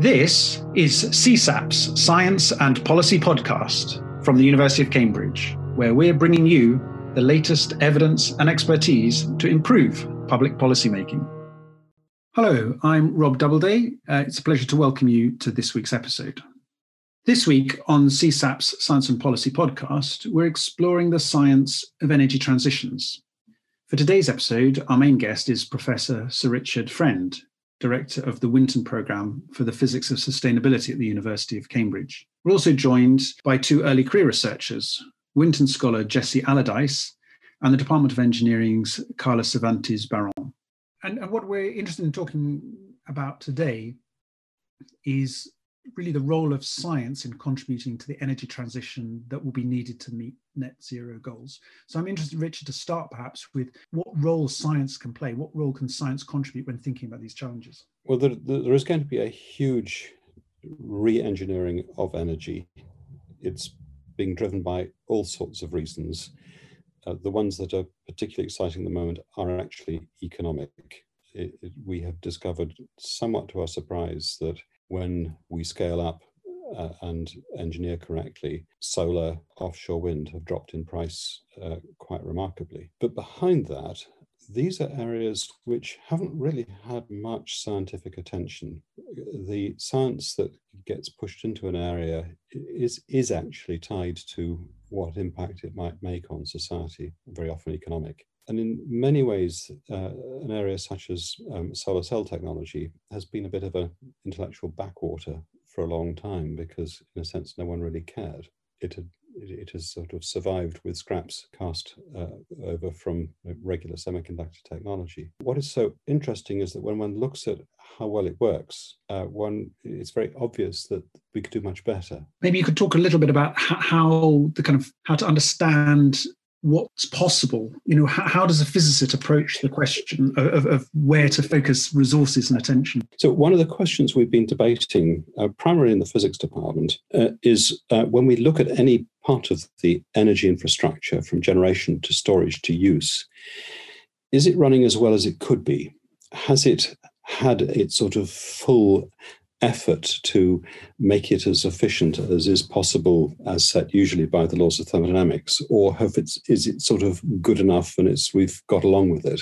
This is CSAP's Science and Policy Podcast from the University of Cambridge, where we're bringing you the latest evidence and expertise to improve public policymaking. Hello, I'm Rob Doubleday. Uh, it's a pleasure to welcome you to this week's episode. This week on CSAP's Science and Policy Podcast, we're exploring the science of energy transitions. For today's episode, our main guest is Professor Sir Richard Friend, Director of the Winton Programme for the Physics of Sustainability at the University of Cambridge. We're also joined by two early career researchers, Winton scholar Jesse Allardyce and the Department of Engineering's Carla Cervantes Baron. And, and what we're interested in talking about today is really the role of science in contributing to the energy transition that will be needed to meet net zero goals. So I'm interested, Richard, to start perhaps with what role science can play. What role can science contribute when thinking about these challenges? Well, there, there is going to be a huge re engineering of energy. It's being driven by all sorts of reasons. Uh, the ones that are particularly exciting at the moment are actually economic. It, it, we have discovered, somewhat to our surprise, that when we scale up uh, and engineer correctly, solar, offshore wind have dropped in price uh, quite remarkably. But behind that, these are areas which haven't really had much scientific attention. The science that gets pushed into an area is, is actually tied to what impact it might make on society, very often economic. And in many ways, uh, an area such as um, solar cell technology has been a bit of an intellectual backwater for a long time because, in a sense, no one really cared. It had it has sort of survived with scraps cast uh, over from regular semiconductor technology. What is so interesting is that when one looks at how well it works, uh, one it's very obvious that we could do much better. Maybe you could talk a little bit about how the kind of how to understand what's possible? You know how, how, does a physicist approach the question of, of, where to focus resources and attention? So one of the questions we've been debating uh, primarily in the physics department uh, is uh, when we look at any part of the energy infrastructure from generation to storage to use is it running as well as it could be? Has it had its sort of full effort to make it as efficient as is possible as set usually by the laws of thermodynamics or have it's is it sort of good enough and it's we've got along with it?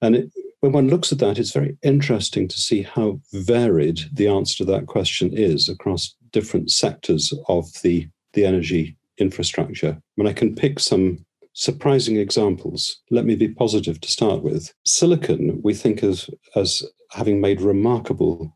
And it, when one looks at that it's very interesting to see how varied the answer to that question is across different sectors of the the energy infrastructure. When i can pick some surprising examples. Let me be positive to start with. Silicon, we think of as having made remarkable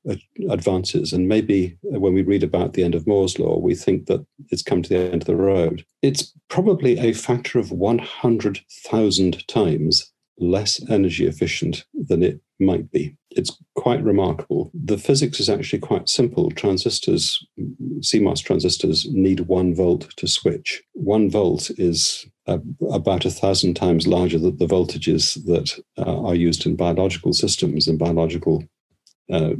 advances. And maybe when we read about the end of Moore's Law, we think that it's come to the end of the road. It's probably a factor of 100,000 times less energy efficient than it might be. It's quite remarkable. The physics is actually quite simple. Transistors, CMOS transistors, need one volt to switch. One volt is about a thousand times larger than the voltages that uh, are used in biological systems and biological uh,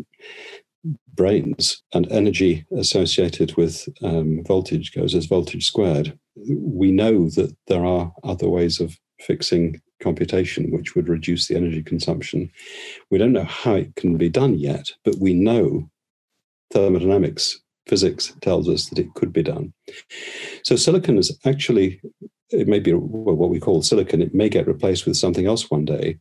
brains, and energy associated with um, voltage goes as voltage squared. We know that there are other ways of fixing computation which would reduce the energy consumption. We don't know how it can be done yet, but we know thermodynamics, physics tells us that it could be done. So silicon is actually, it may be what we call silicon, it may get replaced with something else one day.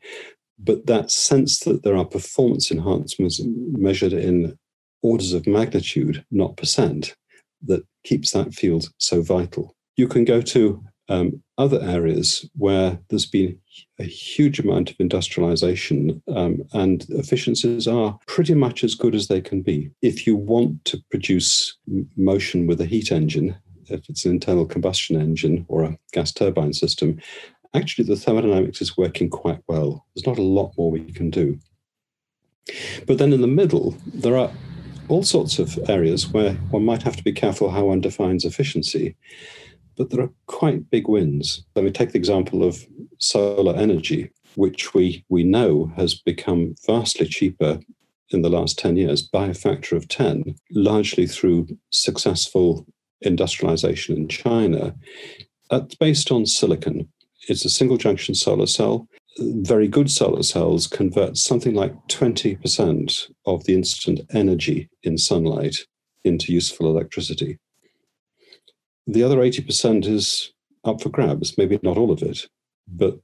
But that sense that there are performance enhancements measured in orders of magnitude, not percent, that keeps that field so vital. You can go to um, other areas where there's been a huge amount of industrialization um, and efficiencies are pretty much as good as they can be. If you want to produce motion with a heat engine, if it's an internal combustion engine or a gas turbine system, actually the thermodynamics is working quite well. There's not a lot more we can do. But then in the middle, there are all sorts of areas where one might have to be careful how one defines efficiency but there are quite big wins. Let me take the example of solar energy, which we, we know has become vastly cheaper in the last 10 years by a factor of 10, largely through successful industrialization in China. It's based on silicon. It's a single junction solar cell. very good solar cells convert something like 20% of the instant energy in sunlight into useful electricity. The other 80% is up for grabs, maybe not all of it, but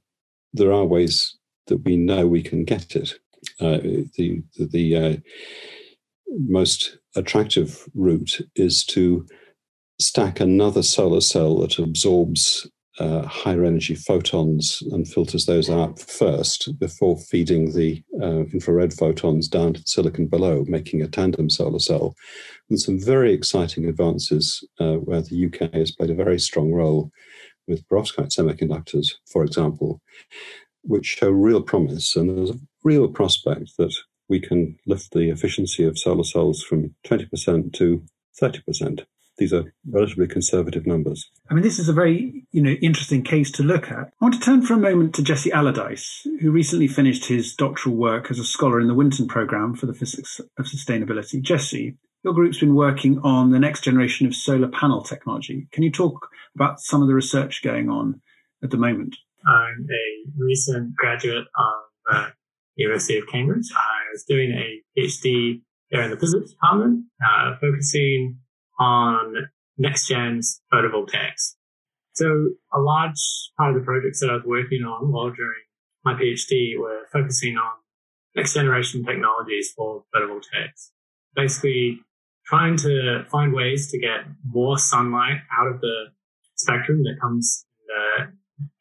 there are ways that we know we can get it. Uh, the the uh, most attractive route is to stack another solar cell that absorbs uh, higher energy photons and filters those out first before feeding the uh, infrared photons down to the silicon below, making a tandem solar cell. And some very exciting advances uh, where the UK has played a very strong role with perovskite semiconductors, for example, which show real promise. And there's a real prospect that we can lift the efficiency of solar cells from 20% to 30% these are relatively conservative numbers. I mean, this is a very you know interesting case to look at. I want to turn for a moment to Jesse Allardyce, who recently finished his doctoral work as a scholar in the Winton Programme for the Physics of Sustainability. Jesse, your group's been working on the next generation of solar panel technology. Can you talk about some of the research going on at the moment? I'm a recent graduate of the University of Cambridge. I was doing a PhD there in the physics department, uh, focusing on next gen's photovoltaics. So a large part of the projects that I was working on while during my PhD were focusing on next generation technologies for photovoltaics. Basically trying to find ways to get more sunlight out of the spectrum that comes in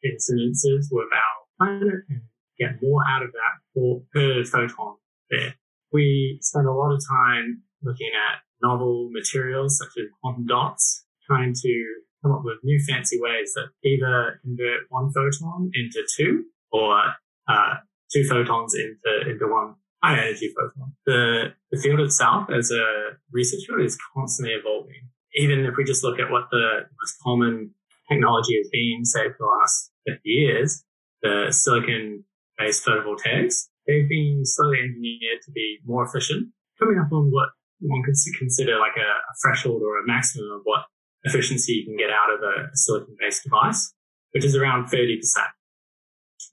the incidences with our planet and get more out of that for per photon there. We spend a lot of time looking at novel materials such as quantum dots, trying to come up with new fancy ways that either convert one photon into two or uh, two photons into, into one high energy photon. The, the field itself as a research field is constantly evolving. Even if we just look at what the most common technology has been, say, for the last 50 years, the silicon based photovoltaics, they've been slowly engineered to be more efficient, coming up on what one could consider like a, a threshold or a maximum of what efficiency you can get out of a, a silicon based device, which is around 30%.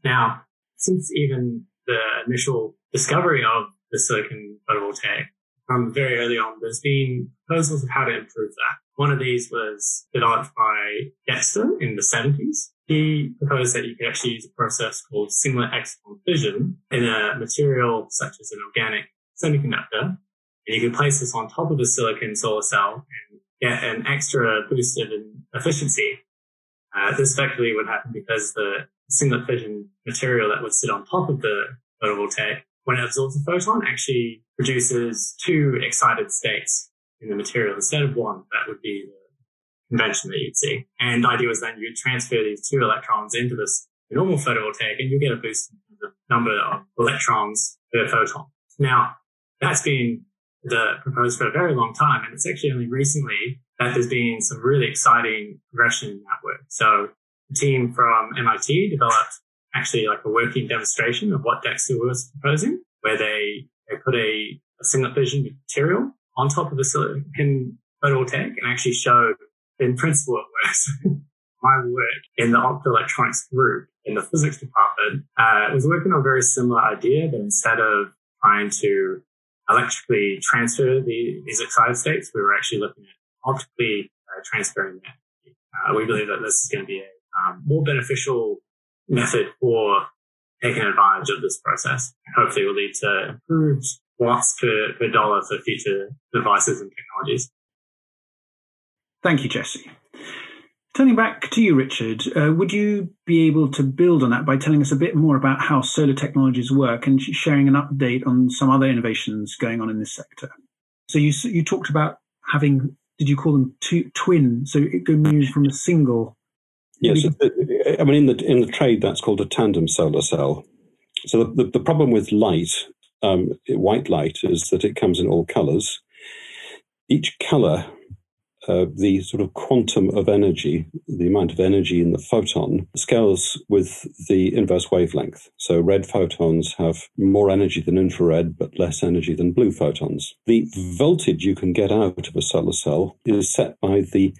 Now, since even the initial discovery of the silicon photovoltaic from very early on, there's been proposals of how to improve that. One of these was developed by Dexter in the 70s. He proposed that you could actually use a process called singlet exciton fission in a material such as an organic semiconductor and you can place this on top of a silicon solar cell and get an extra boost in efficiency. Uh, this effectively would happen because the singlet fission material that would sit on top of the photovoltaic, when it absorbs a photon, actually produces two excited states in the material instead of one. That would be the convention that you'd see. And the idea was then you'd transfer these two electrons into this normal photovoltaic and you get a boost in the number of electrons per photon. Now, that's been the proposed for a very long time. And it's actually only recently that there's been some really exciting progression in that work. So the team from MIT developed actually like a working demonstration of what Dexter was proposing, where they, they put a, a singlet material on top of a silicon photovoltaic and actually showed in principle it works. My work in the optoelectronics group in the physics department uh, was working on a very similar idea, but instead of trying to electrically transfer the, these excited states, we were actually looking at optically uh, transferring that. Uh, we believe that this is going to be a um, more beneficial method for taking advantage of this process. Hopefully will lead to improved watts per, per dollar for future devices and technologies. Thank you, Jesse. Turning back to you, Richard, uh, would you be able to build on that by telling us a bit more about how solar technologies work and sharing an update on some other innovations going on in this sector? So you you talked about having, did you call them two, twin? So it could move from a single. Yes, I mean in the in the trade that's called a tandem solar cell. So the, the, the problem with light, um, white light, is that it comes in all colours. Each colour uh, the sort of quantum of energy, the amount of energy in the photon, scales with the inverse wavelength. So red photons have more energy than infrared, but less energy than blue photons. The voltage you can get out of a solar cell is set by the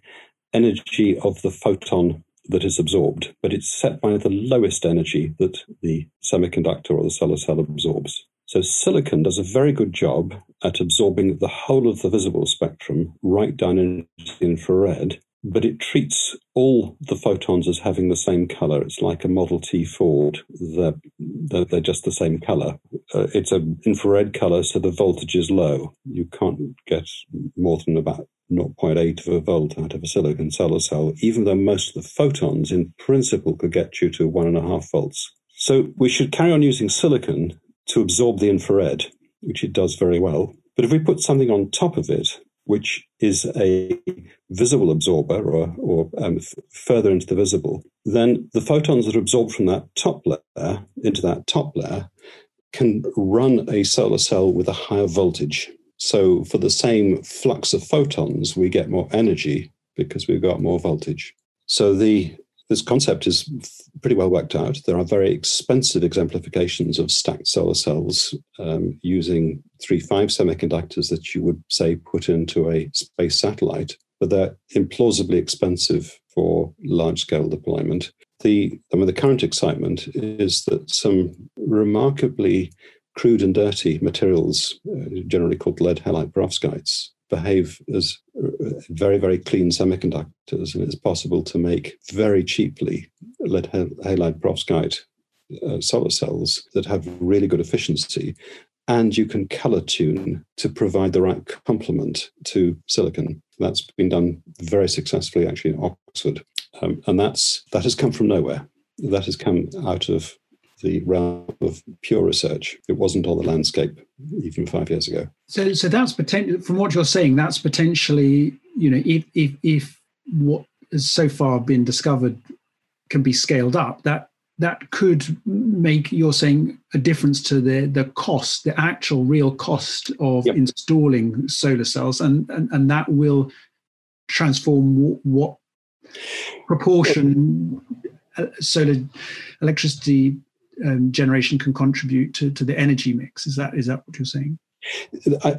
energy of the photon that is absorbed, but it's set by the lowest energy that the semiconductor or the solar cell absorbs. So silicon does a very good job at absorbing the whole of the visible spectrum right down into the infrared, but it treats all the photons as having the same color. It's like a Model T Ford. They're, they're, just the same color. Uh, it's an infrared color, so the voltage is low. You can't get more than about 0.8 of a volt out of a silicon solar cell, even though most of the photons in principle could get you to one and a half volts. So we should carry on using silicon to absorb the infrared, which it does very well. But if we put something on top of it, which is a visible absorber or, or um, f- further into the visible, then the photons that are absorbed from that top layer into that top layer can run a solar cell with a higher voltage. So for the same flux of photons, we get more energy because we've got more voltage. So the this concept is pretty well worked out. There are very expensive exemplifications of stacked solar cells um, using three five semiconductors that you would say put into a space satellite, but they're implausibly expensive for large scale deployment. The I mean, the current excitement is that some remarkably crude and dirty materials, uh, generally called lead halide perovskites, behave as uh, very, very clean semiconductors, and it's possible to make very cheaply lead halide perovskite uh, solar cells that have really good efficiency. And you can color tune to provide the right complement to silicon. That's been done very successfully, actually, in Oxford, um, and that's that has come from nowhere. That has come out of the realm of pure research. It wasn't on the landscape even five years ago. So, so that's potential. From what you're saying, that's potentially, you know, if if if what has so far been discovered can be scaled up, that that could make you're saying a difference to the the cost, the actual real cost of yep. installing solar cells, and, and and that will transform what proportion uh, solar electricity um, generation can contribute to, to the energy mix. Is that is that what you're saying?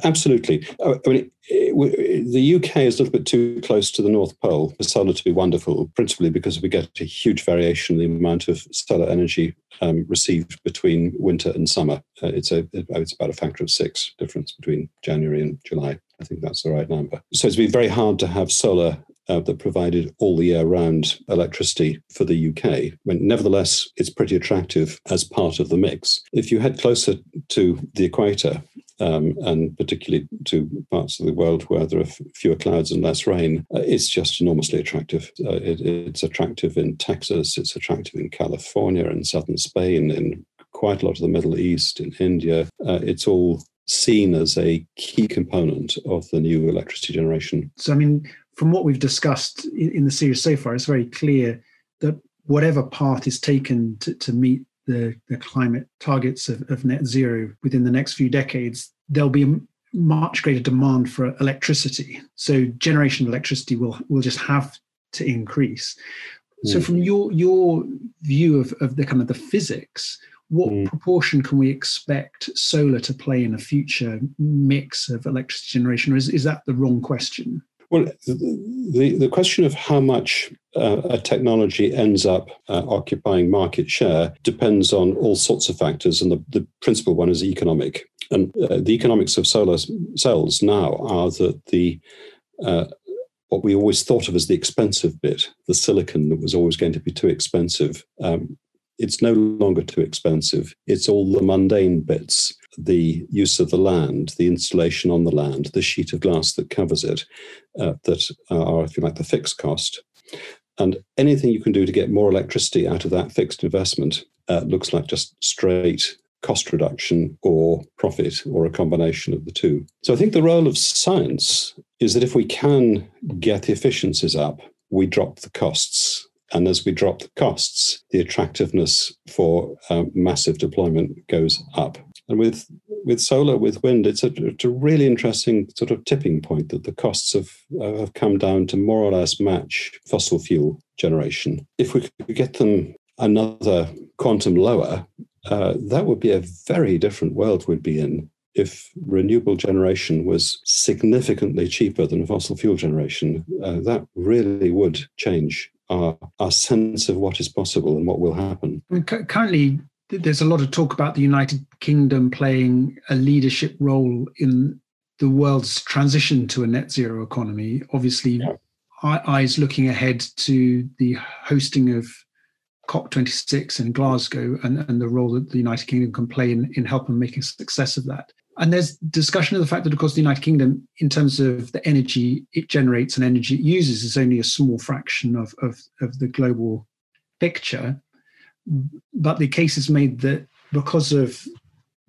Absolutely. I mean, the UK is a little bit too close to the North Pole for solar to be wonderful, principally because we get a huge variation in the amount of solar energy um, received between winter and summer. Uh, it's a it's about a factor of six difference between January and July. I think that's the right number. So it's been very hard to have solar uh, that provided all the year round electricity for the UK. When, nevertheless, it's pretty attractive as part of the mix. If you head closer to the equator, um, and particularly to parts of the world where there are fewer clouds and less rain, uh, it's just enormously attractive. Uh, it, it's attractive in Texas, it's attractive in California and southern Spain, in quite a lot of the Middle East, in India. Uh, it's all seen as a key component of the new electricity generation. So, I mean, from what we've discussed in, the series so far, it's very clear that whatever path is taken to, to meet the, the climate targets of, of net zero within the next few decades, there'll be a much greater demand for electricity. So generation of electricity will will just have to increase. Mm. So from your your view of, of the kind of the physics, what mm. proportion can we expect solar to play in a future mix of electricity generation, or is, is that the wrong question? Well, the, the question of how much uh, a technology ends up uh, occupying market share depends on all sorts of factors, and the, the principal one is economic. And uh, the economics of solar cells now are that the uh, what we always thought of as the expensive bit, the silicon that was always going to be too expensive, um, it's no longer too expensive. It's all the mundane bits the use of the land, the installation on the land, the sheet of glass that covers it, uh, that are, if you like, the fixed cost. And anything you can do to get more electricity out of that fixed investment uh, looks like just straight cost reduction or profit or a combination of the two. So I think the role of science is that if we can get the efficiencies up, we drop the costs. And as we drop the costs, the attractiveness for um, massive deployment goes up. And with with solar, with wind, it's a, it's a really interesting sort of tipping point that the costs have uh, have come down to more or less match fossil fuel generation. If we could get them another quantum lower, uh, that would be a very different world we'd be in if renewable generation was significantly cheaper than fossil fuel generation, uh, that really would change our, our sense of what is possible and what will happen. Currently, there's a lot of talk about the United Kingdom playing a leadership role in the world's transition to a net zero economy. Obviously, yeah. eyes looking ahead to the hosting of COP26 in Glasgow and, and the role that the United Kingdom can play in, in helping making success of that. And there's discussion of the fact that, of course, the United Kingdom, in terms of the energy it generates and energy it uses, is only a small fraction of, of, of the global picture. But the case is made that because of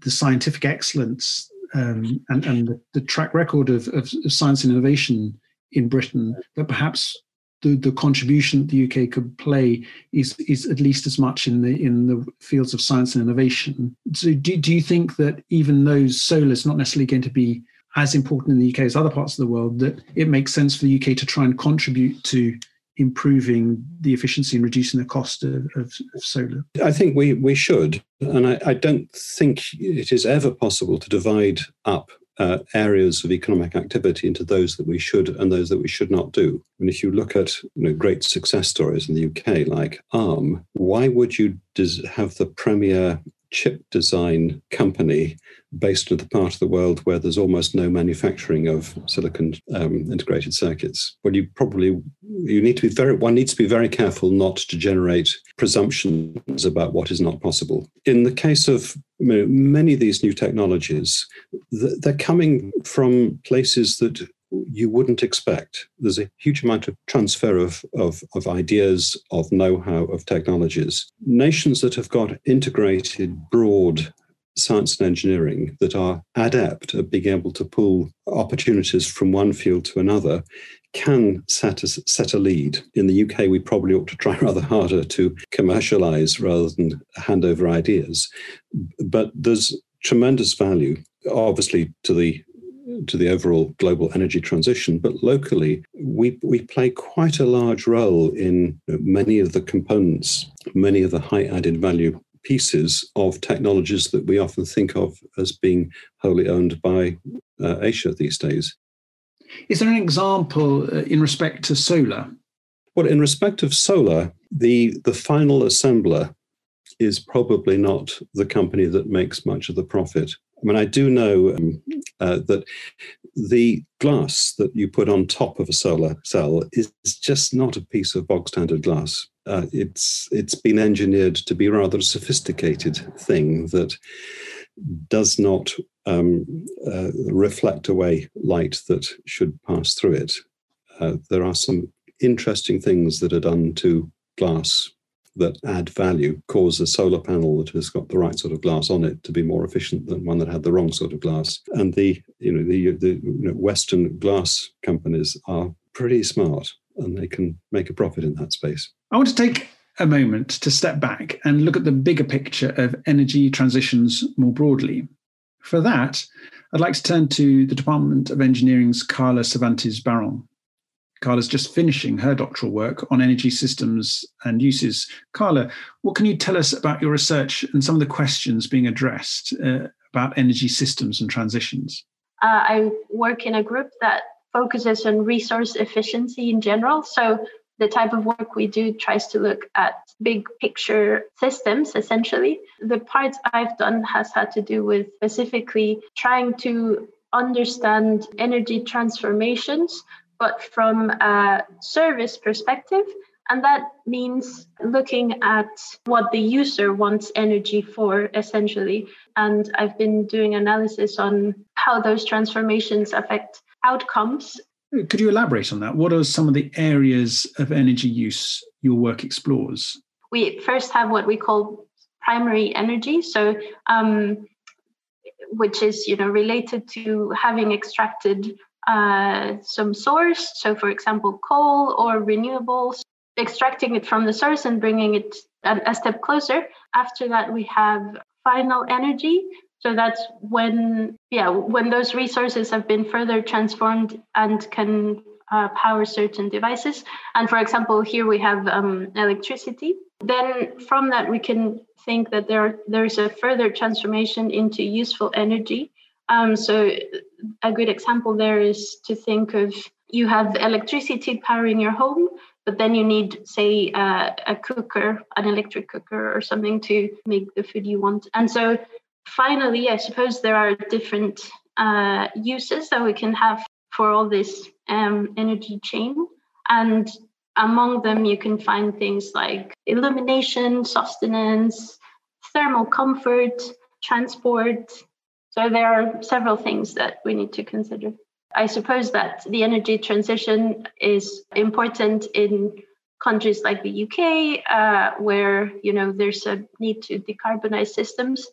the scientific excellence um, and, and the, the, track record of, of, science and innovation in Britain, that perhaps the, the contribution the UK could play is is at least as much in the in the fields of science and innovation. So do, do you think that even though solar is not necessarily going to be as important in the UK as other parts of the world, that it makes sense for the UK to try and contribute to improving the efficiency and reducing the cost of, of, of solar? I think we, we should. And I, I, don't think it is ever possible to divide up uh, areas of economic activity into those that we should and those that we should not do. And if you look at you know, great success stories in the UK, like ARM, why would you have the premier chip design company based in the part of the world where there's almost no manufacturing of silicon um, integrated circuits. Well, you probably you need to be very one needs to be very careful not to generate presumptions about what is not possible. In the case of many of these new technologies, they're coming from places that you wouldn't expect. There's a huge amount of transfer of, of, of ideas, of know how, of technologies. Nations that have got integrated, broad science and engineering that are adept at being able to pull opportunities from one field to another can set a, set a lead. In the UK, we probably ought to try rather harder to commercialize rather than hand over ideas. But there's tremendous value, obviously, to the to the overall global energy transition, but locally, we, we play quite a large role in many of the components, many of the high added value pieces of technologies that we often think of as being wholly owned by uh, Asia these days. Is there an example uh, in respect to solar? Well, in respect of solar, the, the final assembler is probably not the company that makes much of the profit. I mean, I do know um, uh, that the glass that you put on top of a solar cell is just not a piece of bog standard glass. Uh, it's it's been engineered to be rather a sophisticated thing that does not um, uh, reflect away light that should pass through it. Uh, there are some interesting things that are done to glass that add value cause a solar panel that has got the right sort of glass on it to be more efficient than one that had the wrong sort of glass. And the you know the the you know, Western glass companies are pretty smart and they can make a profit in that space. I want to take a moment to step back and look at the bigger picture of energy transitions more broadly. For that, I'd like to turn to the Department of Engineering's Carla Cervantes Baron. Carla's just finishing her doctoral work on energy systems and uses. Carla, what can you tell us about your research and some of the questions being addressed uh, about energy systems and transitions? Uh, I work in a group that focuses on resource efficiency in general. So the type of work we do tries to look at big picture systems essentially. The part I've done has had to do with specifically trying to understand energy transformations but from a service perspective. And that means looking at what the user wants energy for, essentially. And I've been doing analysis on how those transformations affect outcomes. Could you elaborate on that? What are some of the areas of energy use your work explores? We first have what we call primary energy. So, um, which is you know related to having extracted uh, some source. So, for example, coal or renewables, extracting it from the source and bringing it a, a step closer. After that, we have final energy. So that's when, yeah, when those resources have been further transformed and can uh, power certain devices. And for example, here we have um, electricity. Then from that, we can think that there there's a further transformation into useful energy. Um, so a good example there is to think of you have electricity powering your home, but then you need, say, uh, a cooker, an electric cooker or something to make the food you want. And so finally, I suppose there are different uh, uses that we can have for all this um, energy chain. And among them, you can find things like illumination, sustenance, thermal comfort, transport. So there are several things that we need to consider. I suppose that the energy transition is important in countries like the UK, uh, where you know there's a need to decarbonize systems,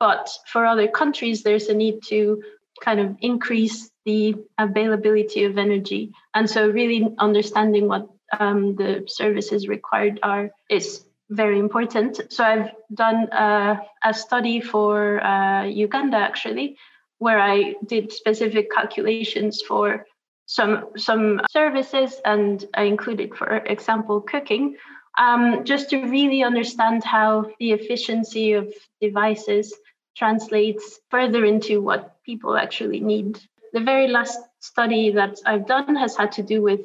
but for other countries there's a need to kind of increase the availability of energy, and so really understanding what um, the services required are is very important. So I've done a, a study for uh, Uganda actually, where I did specific calculations for some some services, and I included, for example, cooking, um, just to really understand how the efficiency of devices translates further into what people actually need. The very last study that I've done has had to do with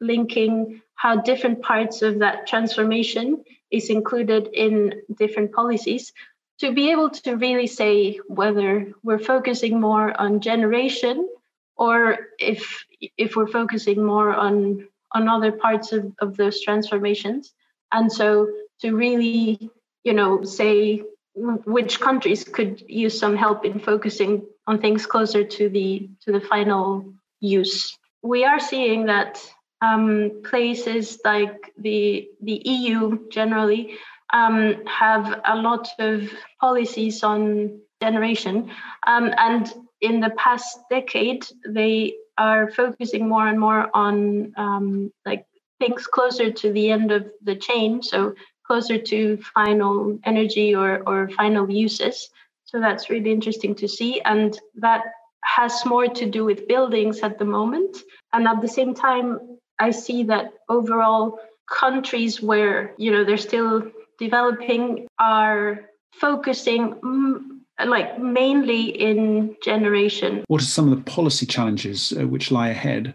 linking how different parts of that transformation is included in different policies to be able to really say whether we're focusing more on generation or if if we're focusing more on on other parts of, of those transformations. And so to really you know say which countries could use some help in focusing on things closer to the to the final use. We are seeing that um, places like the the EU generally um, have a lot of policies on generation, um, and in the past decade they are focusing more and more on um, like things closer to the end of the chain, so closer to final energy or or final uses. So that's really interesting to see, and that has more to do with buildings at the moment. And at the same time, I see that overall countries where you know they're still developing are focusing mm, like mainly in generation. What are some of the policy challenges uh, which lie ahead?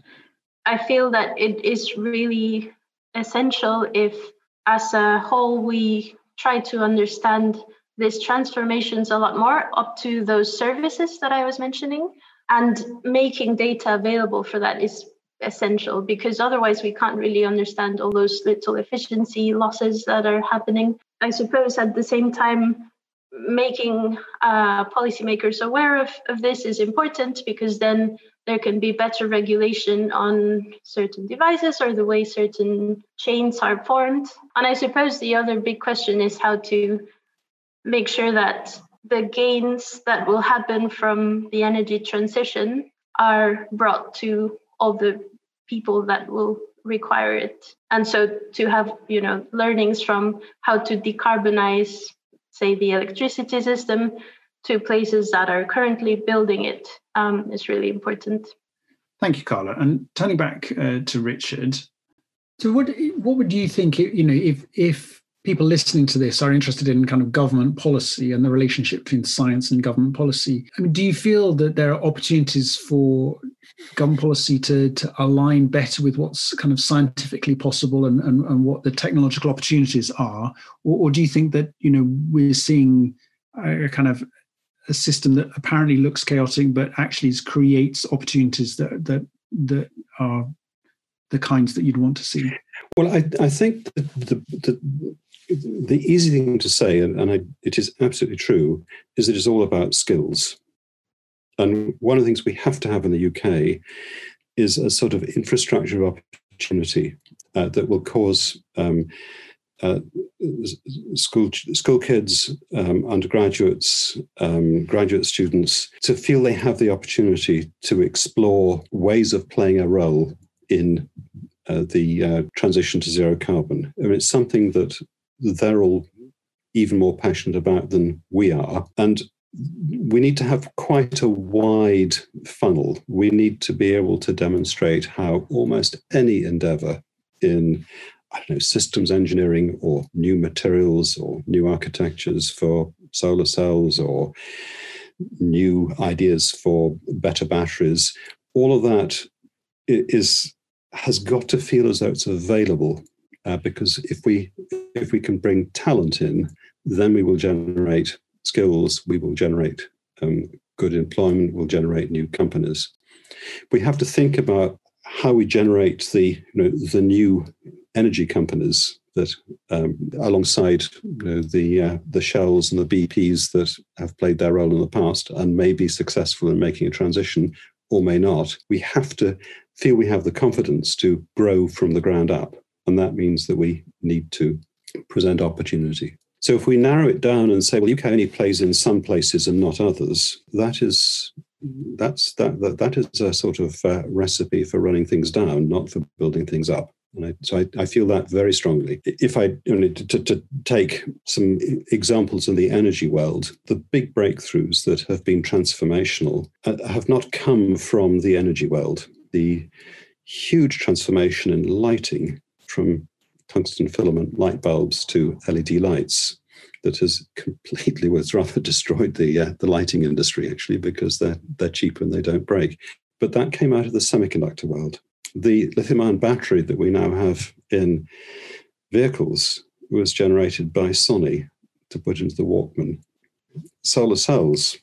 I feel that it is really essential if, as a whole, we try to understand these transformations a lot more up to those services that I was mentioning. And making data available for that is essential because otherwise we can't really understand all those little efficiency losses that are happening. I suppose at the same time, making uh, policymakers aware of, of this is important because then there can be better regulation on certain devices or the way certain chains are formed. And I suppose the other big question is how to make sure that the gains that will happen from the energy transition are brought to all the people that will require it. And so to have you know learnings from how to decarbonize say the electricity system to places that are currently building it um, is really important. Thank you carla. And turning back uh, to richard so what what would you think you know if if people listening to this are interested in kind of government policy and the relationship between science and government policy. I mean, do you feel that there are opportunities for government policy to, to align better with what's kind of scientifically possible and, and, and what the technological opportunities are? Or, or do you think that, you know, we're seeing a kind of a system that apparently looks chaotic, but actually creates opportunities that, that, that are the kinds that you'd want to see? Well, I, I think the, the, the easy thing to say, and, and I, it is absolutely true, is that it's all about skills. And one of the things we have to have in the UK is a sort of infrastructure of opportunity uh, that will cause um, uh, school school kids, um, undergraduates, um, graduate students to feel they have the opportunity to explore ways of playing a role in uh, the uh, transition to zero carbon. I mean, it's something that they're all even more passionate about than we are. And we need to have quite a wide funnel. We need to be able to demonstrate how almost any endeavor in, I don't know, systems engineering or new materials or new architectures for solar cells or new ideas for better batteries, all of that is has got to feel as though it's available uh, because if we if we can bring talent in, then we will generate skills, we will generate um, good employment, we'll generate new companies. We have to think about how we generate the you know, the new energy companies that, um, alongside you know, the uh, the Shells and the BPs that have played their role in the past and may be successful in making a transition or may not, we have to feel we have the confidence to grow from the ground up, and that means that we need to present opportunity. So if we narrow it down and say, well, UK only plays in some places and not others, that is that's that that, that is a sort of uh, recipe for running things down, not for building things up. And I, so I, I, feel that very strongly. If I you know, to, to take some examples in the energy world, the big breakthroughs that have been transformational uh, have not come from the energy world. The huge transformation in lighting from tungsten filament light bulbs to LED lights that has completely, well, it's rather destroyed the uh, the lighting industry actually because they're they're cheap and they don't break. But that came out of the semiconductor world. The lithium-ion battery that we now have in vehicles was generated by Sony to put into the Walkman. Solar cells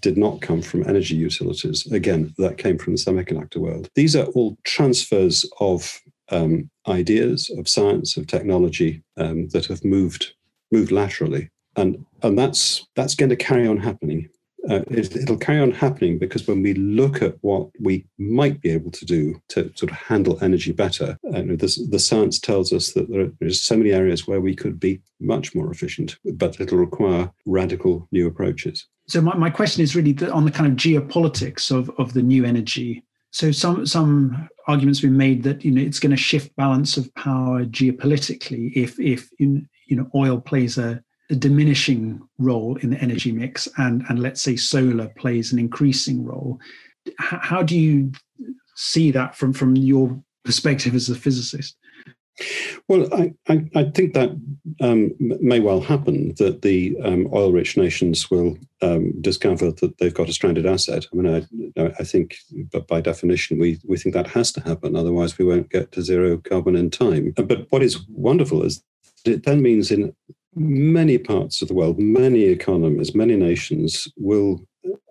did not come from energy utilities. Again, that came from the semiconductor world. These are all transfers of um, ideas of science, of technology um, that have moved moved laterally, and and that's that's going to carry on happening. Uh, it, will carry on happening because when we look at what we might be able to do to sort of handle energy better, uh, the, the science tells us that there are, so many areas where we could be much more efficient, but it'll require radical new approaches. So my, my question is really on the kind of geopolitics of, of the new energy so some some arguments have been made that you know it's going to shift balance of power geopolitically if if you know oil plays a, a, diminishing role in the energy mix and and let's say solar plays an increasing role. How, how do you see that from from your perspective as a physicist well, I, I, I think that um, may well happen that the um, oil rich nations will um, discover that they've got a stranded asset. I mean, I, I think, but by definition, we, we think that has to happen. Otherwise, we won't get to zero carbon in time. But what is wonderful is it then means in many parts of the world, many economies, many nations will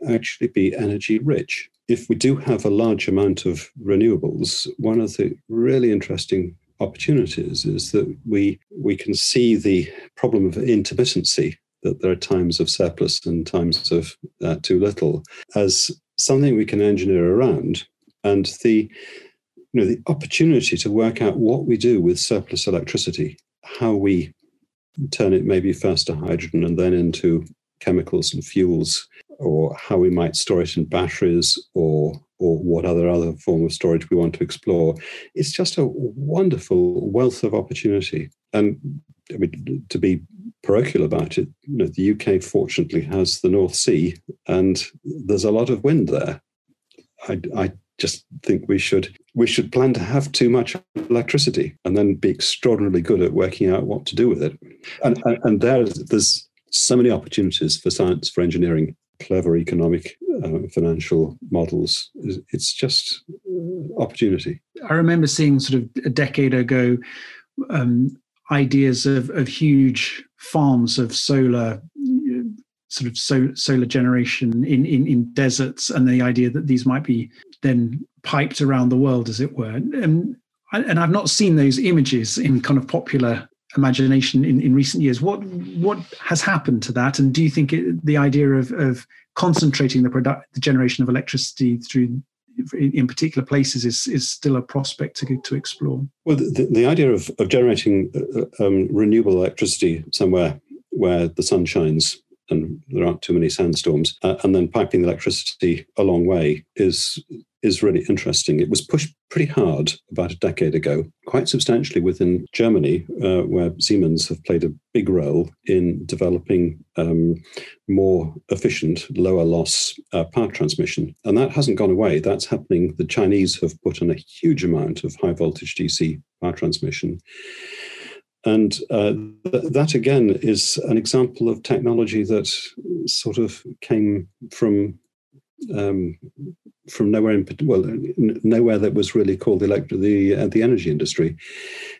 actually be energy rich. If we do have a large amount of renewables, one of the really interesting opportunities is that we we can see the problem of intermittency that there are times of surplus and times of uh, too little as something we can engineer around. And the you know the opportunity to work out what we do with surplus electricity how we turn it maybe first to hydrogen and then into chemicals and fuels or how we might store it in batteries or or what other other form of storage we want to explore. It's just a wonderful wealth of opportunity. And I mean, to be parochial about it, you know, the UK fortunately has the North Sea, and there's a lot of wind there. I, I just think we should we should plan to have too much electricity and then be extraordinarily good at working out what to do with it. And and, and there's there's so many opportunities for science, for engineering, clever economic uh, financial models. It's just uh, opportunity. I remember seeing sort of a decade ago um, ideas of, of huge farms of solar sort of so, solar generation in, in, in deserts and the idea that these might be then piped around the world as it were and, and i've not seen those images in kind of popular imagination in, in recent years. What what has happened to that, and do you think it, the idea of, of concentrating the product, the generation of electricity through in particular places is is still a prospect to to explore? Well, the, the idea of of generating uh, um, renewable electricity somewhere where the sun shines and there aren't too many sandstorms, uh, and then piping the electricity a long way is is really interesting. It was pushed pretty hard about a decade ago, quite substantially within Germany, uh, where Siemens have played a big role in developing um, more efficient, lower loss uh, power transmission. And that hasn't gone away. That's happening. The Chinese have put in a huge amount of high voltage DC power transmission. And uh, th- that again is an example of technology that sort of came from um, from nowhere in well nowhere that was really called the the uh, the energy industry.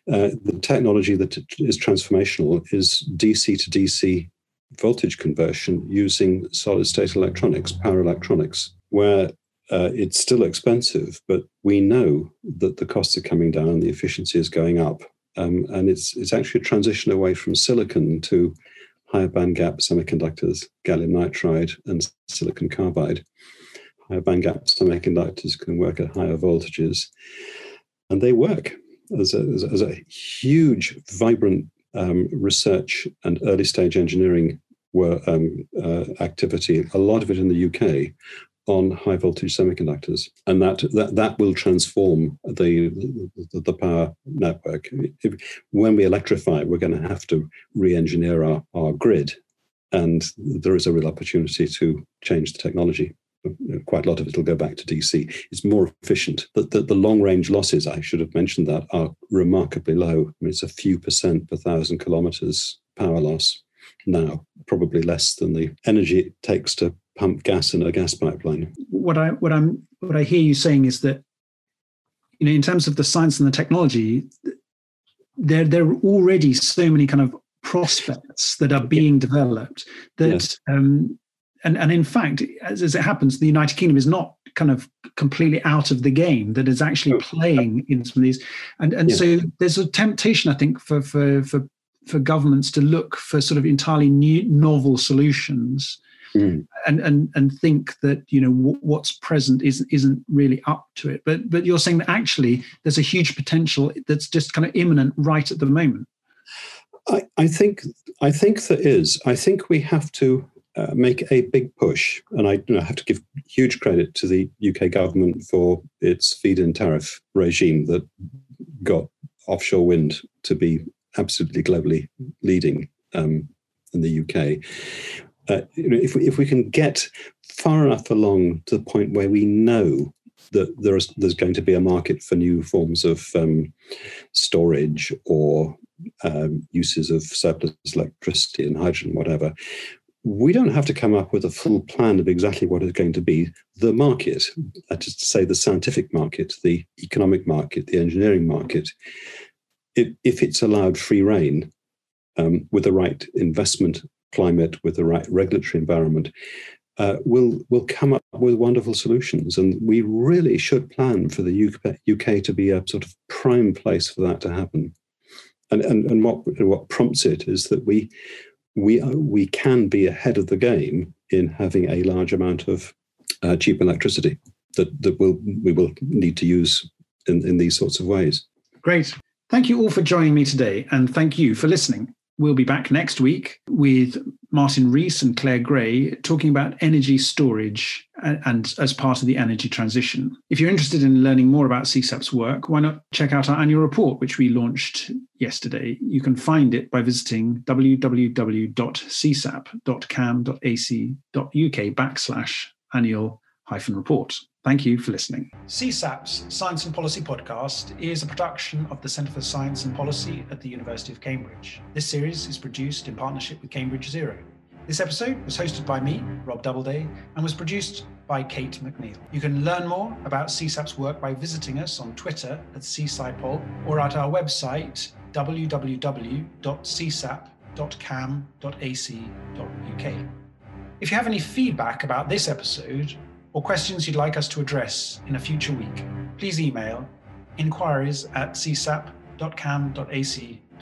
Uh, the technology that is transformational is DC to DC voltage conversion using solid state electronics, power electronics, where uh, it's still expensive, but we know that the costs are coming down and the efficiency is going up. Um, and it's it's actually a transition away from silicon to higher band gap semiconductors, gallium nitride and silicon carbide. Higher band gap semiconductors can work at higher voltages, and they work as a, as a huge, vibrant um, research and early stage engineering were, um, uh, activity, a lot of it in the UK, on high voltage semiconductors, and that that, that will transform the, the, the power network. If, when we electrify, we're going to have to re-engineer our, our grid, and there is a real opportunity to change the technology. Quite a lot of it will go back to DC. It's more efficient. The, the, the long range losses, I should have mentioned that, are remarkably low. I mean, it's a few percent per thousand kilometers power loss now, probably less than the energy it takes to pump gas in a gas pipeline. What I what I'm what I hear you saying is that you know in terms of the science and the technology, there there are already so many kind of prospects that are being developed that yes. um, and and in fact as, as, it happens the united kingdom is not kind of completely out of the game that is actually oh. playing in some of these and and yeah. so there's a temptation i think for for for for governments to look for sort of entirely new novel solutions mm. and and and think that you know w- what's present isn't isn't really up to it. But but you're saying that actually there's a huge potential that's just kind of imminent right at the moment. I, I think I think there is. I think we have to uh, make a big push, and I you know, have to give huge credit to the UK government for its feed-in tariff regime that got offshore wind to be absolutely globally leading um, in the UK uh, if we, if we can get far enough along to the point where we know that there is there's going to be a market for new forms of um, storage or um, uses of surplus electricity and hydrogen, whatever. We don't have to come up with a full plan of exactly what is going to be the market, that is to say, the scientific market, the economic market, the engineering market. If, if it's allowed free reign um, with the right investment climate, with the right regulatory environment, uh, will will come up with wonderful solutions. And we really should plan for the UK, UK to be a sort of prime place for that to happen. And and, and what what prompts it is that we we we can be ahead of the game in having a large amount of uh, cheap electricity that that will we will need to use in, in these sorts of ways. Great. Thank you all for joining me today, and thank you for listening. We'll be back next week with Martin Rees and Clare Grey talking about energy storage and, and, as part of the energy transition. If you're interested in learning more about CSAP's work, why not check out our annual report, which we launched yesterday? You can find it by visiting www.csap.cam.ac.uk backslash annual hyphen report. Thank you for listening. CSAP's Science and Policy podcast is a production of the Centre for Science and Policy at the University of Cambridge. This series is produced in partnership with Cambridge Zero. This episode was hosted by me, Rob Doubleday, and was produced by Kate McNeil. You can learn more about CSAP's work by visiting us on Twitter at CSciPol or at our website www.csap.cam.ac.uk. If you have any feedback about this episode or questions you'd like us to address in a future week, please email inquiries at csap.cam.ac.uk.